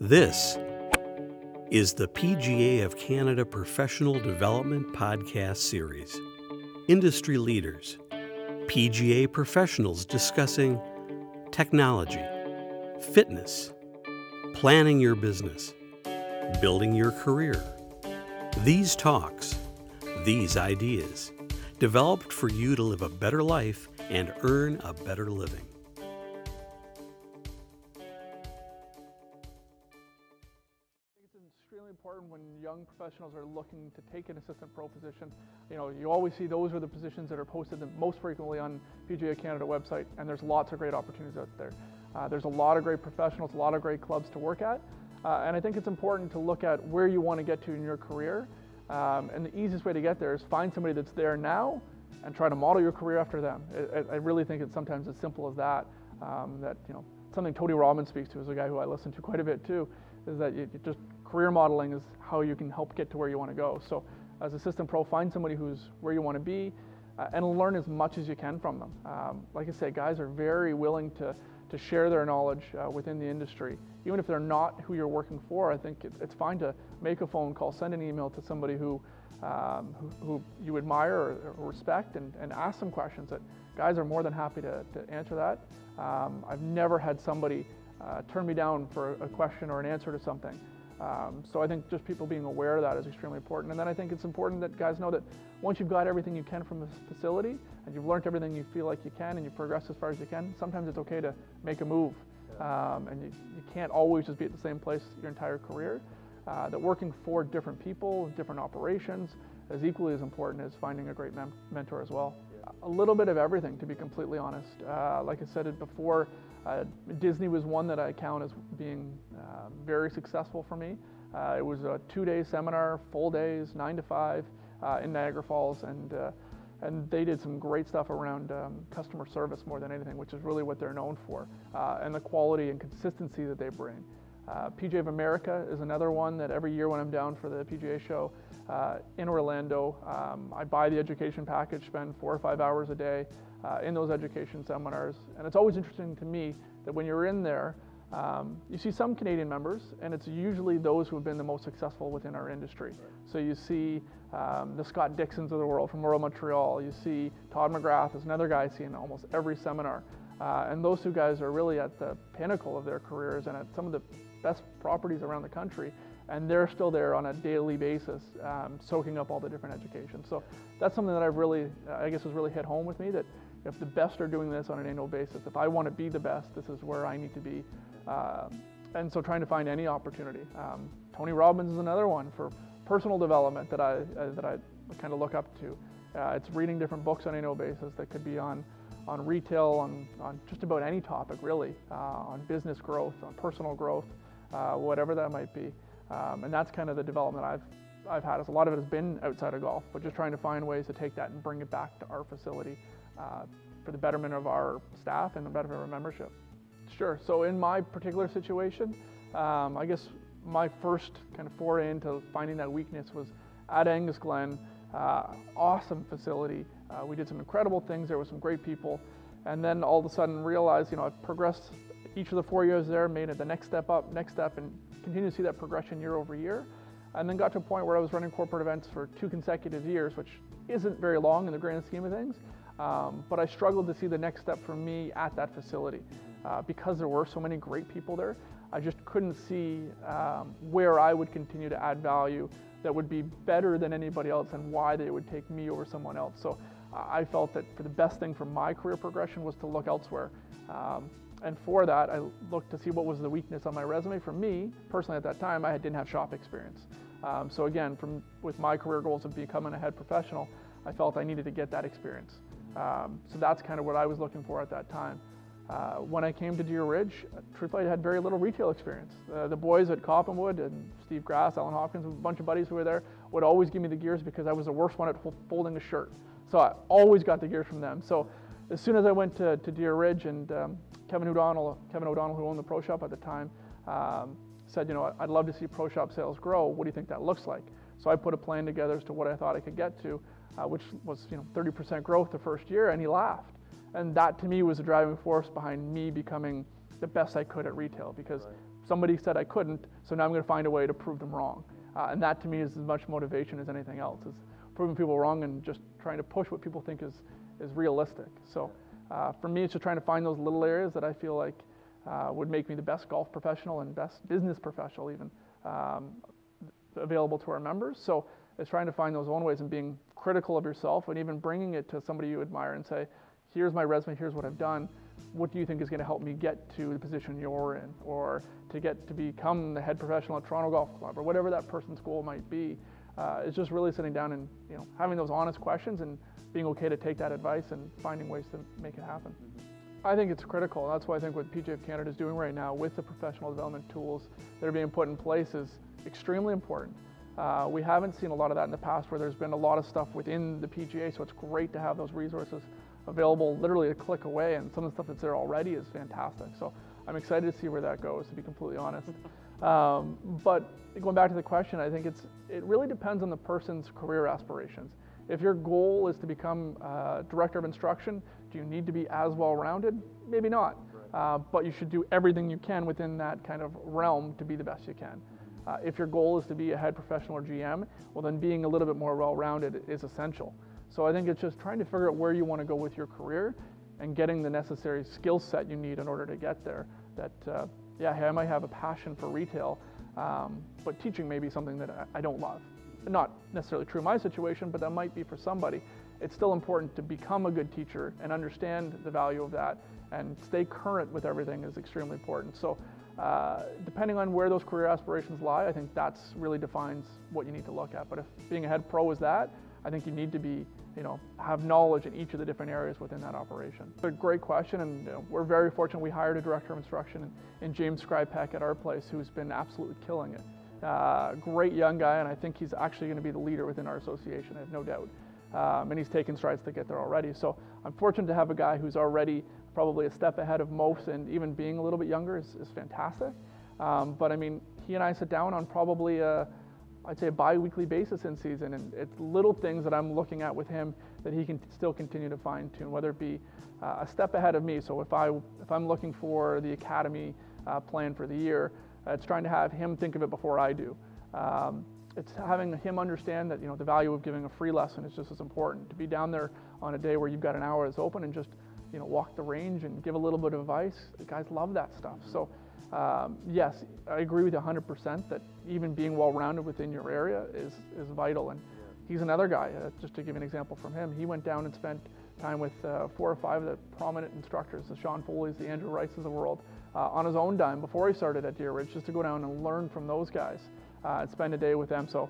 This is the PGA of Canada Professional Development Podcast Series. Industry leaders, PGA professionals discussing technology, fitness, planning your business, building your career. These talks, these ideas, developed for you to live a better life and earn a better living. Extremely important when young professionals are looking to take an assistant pro position. You know, you always see those are the positions that are posted the most frequently on PGA Canada website, and there's lots of great opportunities out there. Uh, there's a lot of great professionals, a lot of great clubs to work at, uh, and I think it's important to look at where you want to get to in your career. Um, and the easiest way to get there is find somebody that's there now and try to model your career after them. I, I really think it's sometimes as simple as that. Um, that you know, something Tony Robbins speaks to is a guy who I listen to quite a bit too. Is that you, you just career modeling is how you can help get to where you want to go. So, as assistant pro, find somebody who's where you want to be, uh, and learn as much as you can from them. Um, like I said, guys are very willing to to share their knowledge uh, within the industry. Even if they're not who you're working for, I think it, it's fine to make a phone call, send an email to somebody who, um, who, who, you admire or, or, respect and, and ask some questions that guys are more than happy to, to answer that. Um, I've never had somebody uh, turn me down for a question or an answer to something. Um, so I think just people being aware of that is extremely important. And then I think it's important that guys know that once you've got everything you can from this facility and you've learned everything you feel like you can and you've progressed as far as you can, sometimes it's okay to make a move. Um, and you, you, can't always just be at the same place your entire career. Uh, that working for different people, different operations, is equally as important as finding a great mentor as well. A little bit of everything, to be completely honest. Uh, like I said it before, uh, Disney was one that I count as being uh, very successful for me. Uh, it was a two-day seminar, full days, nine to five, uh, in Niagara Falls, and uh, and they did some great stuff around um, customer service more than anything, which is really what they're known for, uh, and the quality and consistency that they bring. PGA of America is another one that every year when I'm down for the PGA show in Orlando, um, I buy the education package, spend four or five hours a day, uh, in those education seminars. And it's always interesting to me that when you're in there, um, you see some Canadian members, and it's usually those who have been the most successful within our industry. So you see um, the Scott Dixons of the world from Royal Montreal. You see Todd McGrath is another guy I see in almost every seminar. Uh, and those two guys are really at the pinnacle of their careers and at some of the best properties around the country. And they're still there on a daily basis, um, soaking up all the different education. So that's something that I've really, I guess, has really hit home with me that if the best are doing this on an annual basis, if I want to be the best, this is where I need to be. Uh, and so trying to find any opportunity. Um, Tony Robbins is another one for personal development that I, uh, that I kind of look up to. Uh, it's reading different books on an annual basis that could be on, on retail, on, on just about any topic really, uh, on business growth, on personal growth, uh, whatever that might be. Um, and that's kind of the development I've I've had. A lot of it has been outside of golf, but just trying to find ways to take that and bring it back to our facility uh, for the betterment of our staff and the betterment of our membership. Sure. So in my particular situation, um, I guess my first kind of foray into finding that weakness was at Angus Glen. Uh, awesome facility. Uh, we did some incredible things. There were some great people, and then all of a sudden realized, you know, I've progressed each of the four years there, made it the next step up, next step, and continue to see that progression year over year. And then got to a point where I was running corporate events for two consecutive years, which isn't very long in the grand scheme of things. Um, but I struggled to see the next step for me at that facility. Uh, because there were so many great people there, I just couldn't see um, where I would continue to add value that would be better than anybody else and why they would take me over someone else. So I felt that for the best thing for my career progression was to look elsewhere. Um, and for that, I looked to see what was the weakness on my resume. For me, personally at that time, I didn't have shop experience. Um, so again, from with my career goals of becoming a head professional, I felt I needed to get that experience. Um, so that's kind of what I was looking for at that time. Uh, when I came to Deer Ridge, truthfully, I had very little retail experience. Uh, the boys at Coppinwood and Steve Grass, Alan Hopkins, a bunch of buddies who were there would always give me the gears because I was the worst one at folding a shirt. So I always got the gears from them. So as soon as I went to, to Deer Ridge and um, Kevin O'Donnell, Kevin O'Donnell, who owned the Pro Shop at the time, um, said, you know, I'd love to see Pro Shop sales grow. What do you think that looks like? So I put a plan together as to what I thought I could get to uh, which was you know 30% growth the first year, and he laughed. And that to me was a driving force behind me becoming the best I could at retail because right. somebody said I couldn't, so now I'm going to find a way to prove them wrong. Uh, and that to me is as much motivation as anything else, is proving people wrong and just trying to push what people think is, is realistic. So uh, for me, it's just trying to find those little areas that I feel like uh, would make me the best golf professional and best business professional even um, available to our members. So it's trying to find those own ways and being critical of yourself and even bringing it to somebody you admire and say, here's my resume, here's what I've done. What do you think is going to help me get to the position you're in or to get to become the head professional at Toronto Golf Club or whatever that person's goal might be? Uh, it's just really sitting down and you know having those honest questions and being okay to take that advice and finding ways to make it happen. Mm-hmm. I think it's critical. That's why I think what PGA of Canada is doing right now with the professional development tools that are being put in place is extremely important. Uh, we haven't seen a lot of that in the past where there's been a lot of stuff within the PGA, so it's great to have those resources available literally a click away, and some of the stuff that's there already is fantastic. So I'm excited to see where that goes, to be completely honest. Um, but going back to the question, I think it's it really depends on the person's career aspirations. If your goal is to become uh, director of instruction, do you need to be as well-rounded? Maybe not. Right. Uh, but you should do everything you can within that kind of realm to be the best you can. Uh, if your goal is to be a head professional or GM, well then being a little bit more well-rounded is essential. So I think it's just trying to figure out where you want to go with your career and getting the necessary skill set you need in order to get there. That, uh, yeah, hey, I might have a passion for retail, um, but teaching may be something that I, I don't love. Not necessarily true in my situation, but that might be for somebody. It's still important to become a good teacher and understand the value of that and stay current with everything is extremely important. So uh, depending on where those career aspirations lie, I think that's really defines what you need to look at. But if being a head pro is that, I think you need to be, you know, have knowledge in each of the different areas within that operation. It's a great question, and you know, we're very fortunate. We hired a director of instruction in, in James Skrypek at our place, who's been absolutely killing it. Uh, great young guy, and I think he's actually going to be the leader within our association. I have no doubt. Um, and he's taken strides to get there already. So I'm fortunate to have a guy who's already probably a step ahead of most, and even being a little bit younger is, is fantastic. Um, but I mean, he and I sit down on probably a, I'd say a bi-weekly basis in season, and it's little things that I'm looking at with him that he can still continue to fine tune, whether it be uh, a step ahead of me. So if I if I'm looking for the academy uh, plan for the year, uh, it's trying to have him think of it before I do. Um, it's having him understand that you know the value of giving a free lesson is just as important. To be down there on a day where you've got an hour that's open and just you know, walk the range and give a little bit of advice. The guys love that stuff. So, um, yes, I agree with you 100% that even being well-rounded within your area is, is vital. And he's another guy, uh, just to give an example from him, he went down and spent time with uh, four or five of the prominent instructors, the Sean Foley's, the Andrew Rice's of the world, uh, on his own dime before he started at Deer Ridge, just to go down and learn from those guys and spend a day with them. So,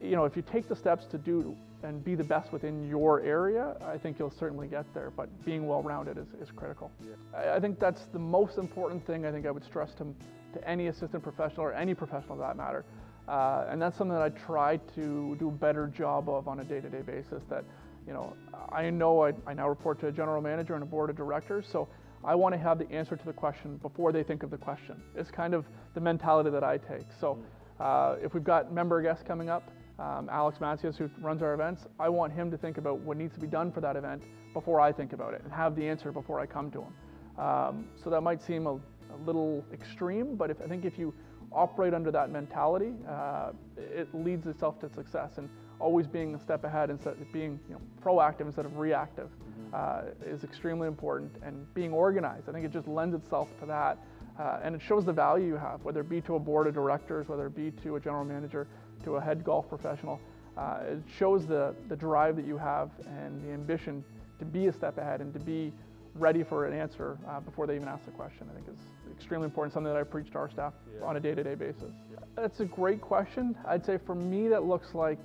you know, if you take the steps to do and be the best within your area, I think you'll certainly get there. But being well-rounded is, is critical. Yeah. I, I, think that's the most important thing I think I would stress to, to any assistant professional or any professional for that matter. Uh, and that's something that I try to do a better job of on a day-to-day basis. That, you know, I know I, I now report to a general manager and a board of directors, so I want to have the answer to the question before they think of the question. It's kind of the mentality that I take. So mm. Uh, if we've got member guests coming up, um, Alex Matsios, who runs our events, I want him to think about what needs to be done for that event before I think about it and have the answer before I come to him. Um, so that might seem a, a, little extreme, but if, I think if you operate under that mentality, uh, it leads itself to success. And always being a step ahead instead of being you know, proactive instead of reactive mm-hmm. uh, is extremely important. And being organized, I think it just lends itself to that. Uh, and it shows the value you have, whether it be to a board of directors, whether it be to a general manager to a head golf professional. Uh, it shows the, the drive that you have and the ambition to be a step ahead and to be ready for an answer uh, before they even ask the question. I think is extremely important, something that I preach to our staff yeah. on a day-to-day basis. Yeah. That's a great question. I'd say for me that looks like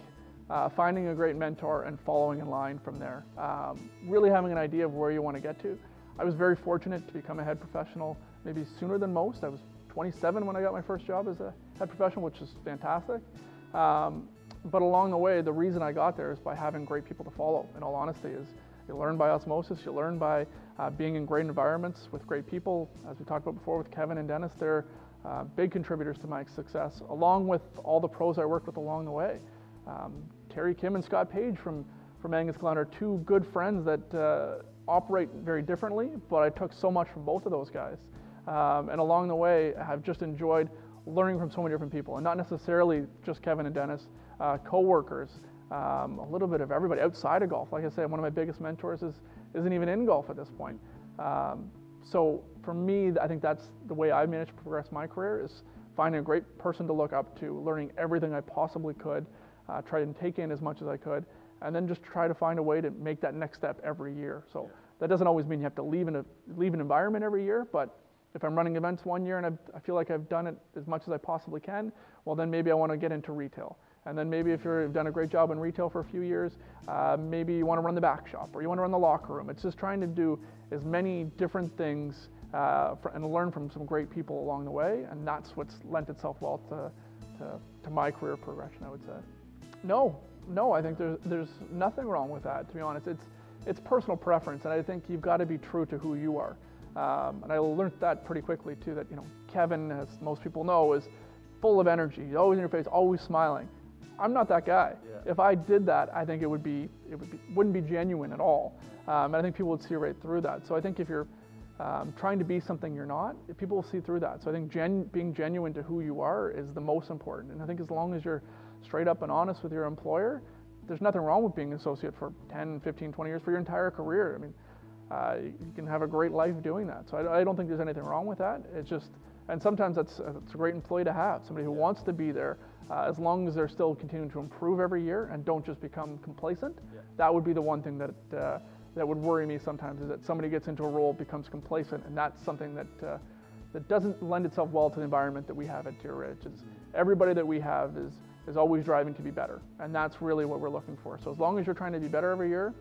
uh, finding a great mentor and following in line from there. Um, really having an idea of where you want to get to. I was very fortunate to become a head professional maybe sooner than most. I was 27 when I got my first job as a head professional, which is fantastic. Um, but along the way, the reason I got there is by having great people to follow. In all honesty, is you learn by osmosis. You learn by uh, being in great environments with great people. As we talked about before with Kevin and Dennis, they're uh, big contributors to my success, along with all the pros I worked with along the way. Um, Terry Kim and Scott Page from from Angus Glen are two good friends that uh, operate very differently, but I took so much from both of those guys. Um, and along the way, I've just enjoyed learning from so many different people, and not necessarily just Kevin and Dennis, uh, coworkers, um, a little bit of everybody outside of golf. Like I said, one of my biggest mentors is isn't even in golf at this point. Um, so for me, I think that's the way I managed to progress my career is finding a great person to look up to, learning everything I possibly could, uh, try and take in as much as I could, and then just try to find a way to make that next step every year. So that doesn't always mean you have to leave, in a, leave an environment every year, but if I'm running events one year and I've, i feel like I've done it as much as I possibly can, well, then maybe I want to get into retail. And then maybe if you've done a great job in retail for a few years, uh, maybe you want to run the back shop or you want to run the locker room. It's just trying to do as many different things uh, for, and learn from some great people along the way. And that's what's lent itself well to, to, to my career progression, I would say. No, no, I think there's, there's nothing wrong with that, to be honest. It's, it's personal preference, and I think you've got to be true to who you are. Um, and I learned that pretty quickly too. That you know, Kevin, as most people know, is full of energy. He's always in your face, always smiling. I'm not that guy. Yeah. If I did that, I think it would be it would be wouldn't be genuine at all. Um, and I think people would see right through that. So I think if you're um, trying to be something you're not, people will see through that. So I think gen- being genuine to who you are is the most important. And I think as long as you're straight up and honest with your employer, there's nothing wrong with being an associate for 10, 15, 20 years for your entire career. I mean, uh, you can have a great life doing that. So I, I, don't think there's anything wrong with that. It's just, and sometimes that's it's a great employee to have, somebody who wants to be there, uh, as long as they're still continuing to improve every year and don't just become complacent. Yeah. That would be the one thing that uh, that would worry me sometimes is that somebody gets into a role, becomes complacent, and that's something that uh, that doesn't lend itself well to the environment that we have at Deer Ridge. It's, everybody that we have is is always driving to be better, and that's really what we're looking for. So as long as you're trying to be better every year,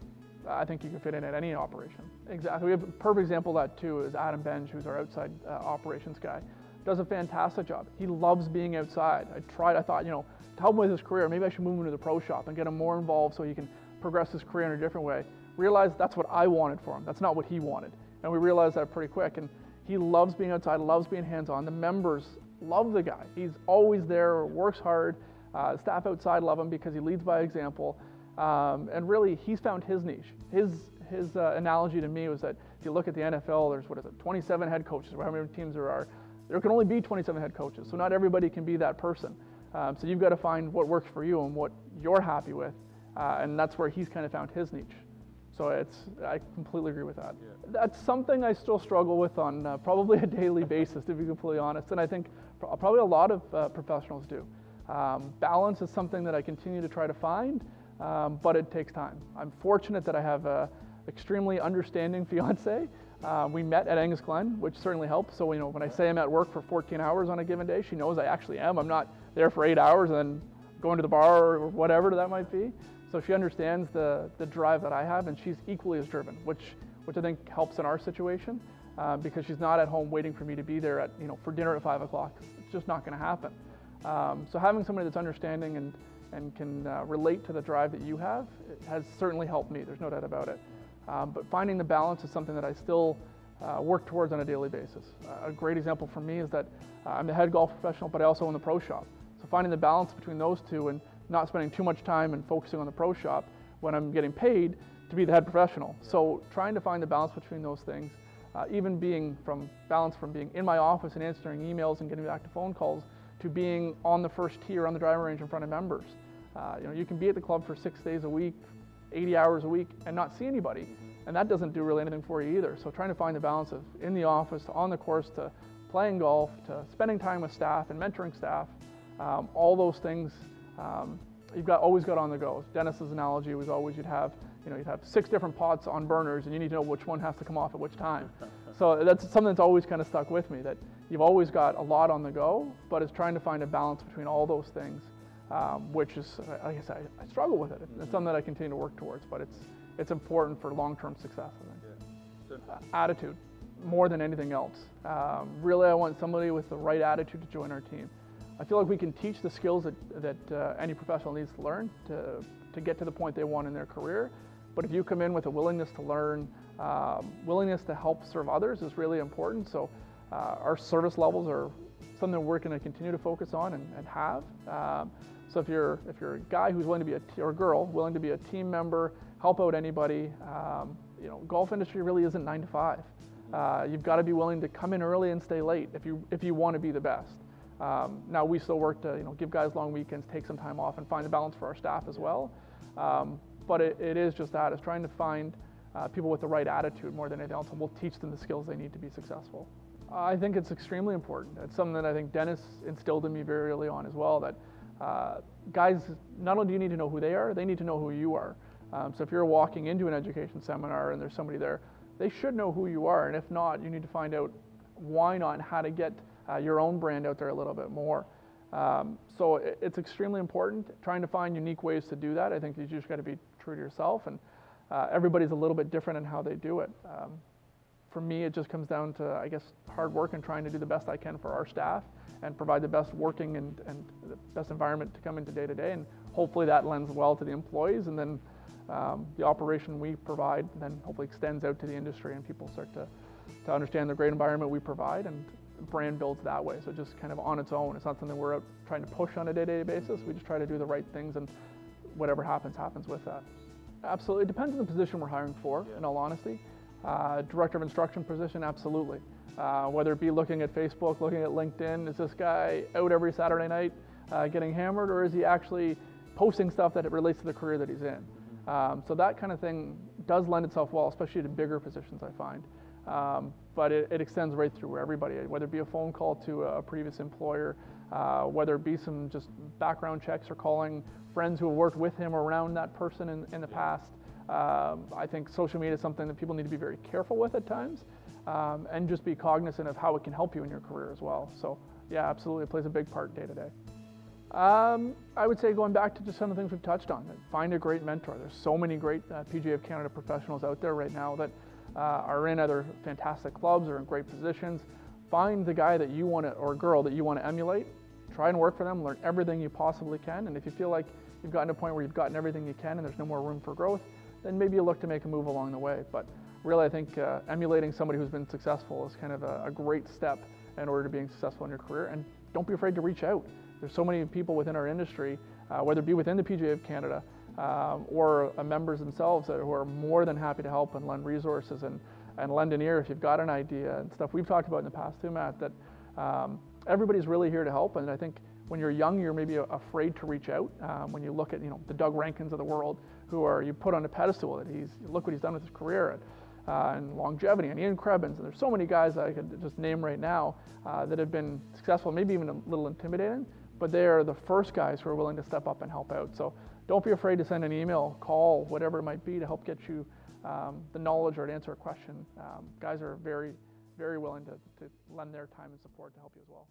I think you can fit in at any operation. Exactly. We have a perfect example of that too is Adam Benj, who's our outside uh, operations guy. Does a fantastic job. He loves being outside. I tried, I thought, you know, to help him with his career, maybe I should move him to the pro shop and get him more involved so he can progress his career in a different way. Realized that's what I wanted for him. That's not what he wanted. And we realized that pretty quick. And he loves being outside, loves being hands-on. The members love the guy. He's always there, works hard. Uh, staff outside love him because he leads by example. Um, and really, he's found his niche. His, his uh, analogy to me was that if you look at the NFL, there's what is it, 27 head coaches, or how many teams there are. There can only be 27 head coaches, so not everybody can be that person. Um, so you've got to find what works for you and what you're happy with, uh, and that's where he's kind of found his niche. So it's, I completely agree with that. Yeah. That's something I still struggle with on uh, probably a daily basis, to be completely honest, and I think probably a lot of uh, professionals do. Um, balance is something that I continue to try to find um, but it takes time. I'm fortunate that I have an extremely understanding fiance. Uh, we met at Angus Glen, which certainly helps. So, you know, when I say I'm at work for 14 hours on a given day, she knows I actually am. I'm not there for eight hours and then going to the bar or whatever that might be. So she understands the, the drive that I have, and she's equally as driven, which, which I think helps in our situation uh, because she's not at home waiting for me to be there at, you know, for dinner at five o'clock. It's just not going to happen. Um, so having somebody that's understanding and and can uh, relate to the drive that you have it has certainly helped me. There's no doubt about it. Um, but finding the balance is something that I still uh, work towards on a daily basis. Uh, a great example for me is that uh, I'm the head golf professional, but I also own the pro shop. So finding the balance between those two and not spending too much time and focusing on the pro shop when I'm getting paid to be the head professional. So trying to find the balance between those things, uh, even being from balance from being in my office and answering emails and getting back to phone calls to being on the first tier on the driving range in front of members. Uh, you know, you can be at the club for six days a week, 80 hours a week, and not see anybody, and that doesn't do really anything for you either. So trying to find the balance of in the office to on the course to playing golf to spending time with staff and mentoring staff, um, all those things um, you've got always got on the go. Dennis's analogy was always you'd have you know you'd have six different pots on burners, and you need to know which one has to come off at which time. so that's something that's always kind of stuck with me that you've always got a lot on the go, but it's trying to find a balance between all those things um, which is, like I said, I, I struggle with it. It's mm-hmm. something that I continue to work towards, but it's, it's important for long-term success, I think. Yeah. Uh, attitude, more than anything else. Um, really, I want somebody with the right attitude to join our team. I feel like we can teach the skills that, that uh, any professional needs to learn to, to get to the point they want in their career. But if you come in with a willingness to learn, um, willingness to help serve others is really important. So our service levels are something we're going to continue to focus on and, and have. Um, so if you're if you're a guy who's willing to be a or a girl willing to be a team member, help out anybody, um, you know, golf industry really isn't nine to five. Uh, you've got to be willing to come in early and stay late if you if you want to be the best. Um, now we still work to you know give guys long weekends, take some time off, and find the balance for our staff as well. Um, but it, it is just that it's trying to find uh, people with the right attitude more than anything else, and we'll teach them the skills they need to be successful. I think it's extremely important. It's something that I think Dennis instilled in me very early on as well. That uh, guys, not only do you need to know who they are, they need to know who you are. Um, so if you're walking into an education seminar and there's somebody there, they should know who you are. And if not, you need to find out why not and how to get uh, your own brand out there a little bit more. Um, so it, it's extremely important trying to find unique ways to do that. I think you just got to be true to yourself, and uh, everybody's a little bit different in how they do it. Um, for me, it just comes down to, I guess, hard work and trying to do the best I can for our staff and provide the best working and, and the best environment to come into day to day. And hopefully that lends well to the employees. And then um, the operation we provide then hopefully extends out to the industry and people start to, to understand the great environment we provide and brand builds that way. So just kind of on its own. It's not something we're out trying to push on a day-to-day basis. We just try to do the right things and whatever happens, happens with that. Absolutely. It depends on the position we're hiring for, in all honesty. Uh, director of instruction position, absolutely. Uh, whether it be looking at Facebook, looking at LinkedIn, is this guy out every Saturday night uh, getting hammered, or is he actually posting stuff that relates to the career that he's in? Um, so that kind of thing does lend itself well, especially to bigger positions, I find. Um, but it, it, extends right through everybody, whether it be a phone call to a, previous employer, uh, whether it be some just background checks or calling friends who have worked with him or around that person in, in the past. Um, I think social media is something that people need to be very careful with at times um, and just be cognizant of how it can help you in your career as well. So, yeah, absolutely, it plays a big part day to day. Um, I would say going back to just some of the things we've touched on, find a great mentor. There's so many great uh, PGA of Canada professionals out there right now that uh, are in other fantastic clubs or in great positions. Find the guy that you want to, or girl that you want to emulate. Try and work for them, learn everything you possibly can. And if you feel like you've gotten to a point where you've gotten everything you can and there's no more room for growth, then maybe you look to make a move along the way. But really, I think uh, emulating somebody who's been successful is kind of a, a, great step in order to being successful in your career. And don't be afraid to reach out. There's so many people within our industry, uh, whether it be within the PGA of Canada um, or uh, members themselves that, who are more than happy to help and lend resources and, and lend an ear if you've got an idea and stuff we've talked about in the past too, Matt, that um, everybody's really here to help. And I think when you're young, you're maybe afraid to reach out. Um, when you look at you know the Doug Rankins of the world, who are you put on a pedestal, that he's look what he's done with his career and, uh, and longevity, and Ian Krebins, and there's so many guys that I could just name right now uh, that have been successful, maybe even a little intimidating, but they are the first guys who are willing to step up and help out. So don't be afraid to send an email, call, whatever it might be to help get you um, the knowledge or to answer a question. Um, guys are very, very willing to, to lend their time and support to help you as well.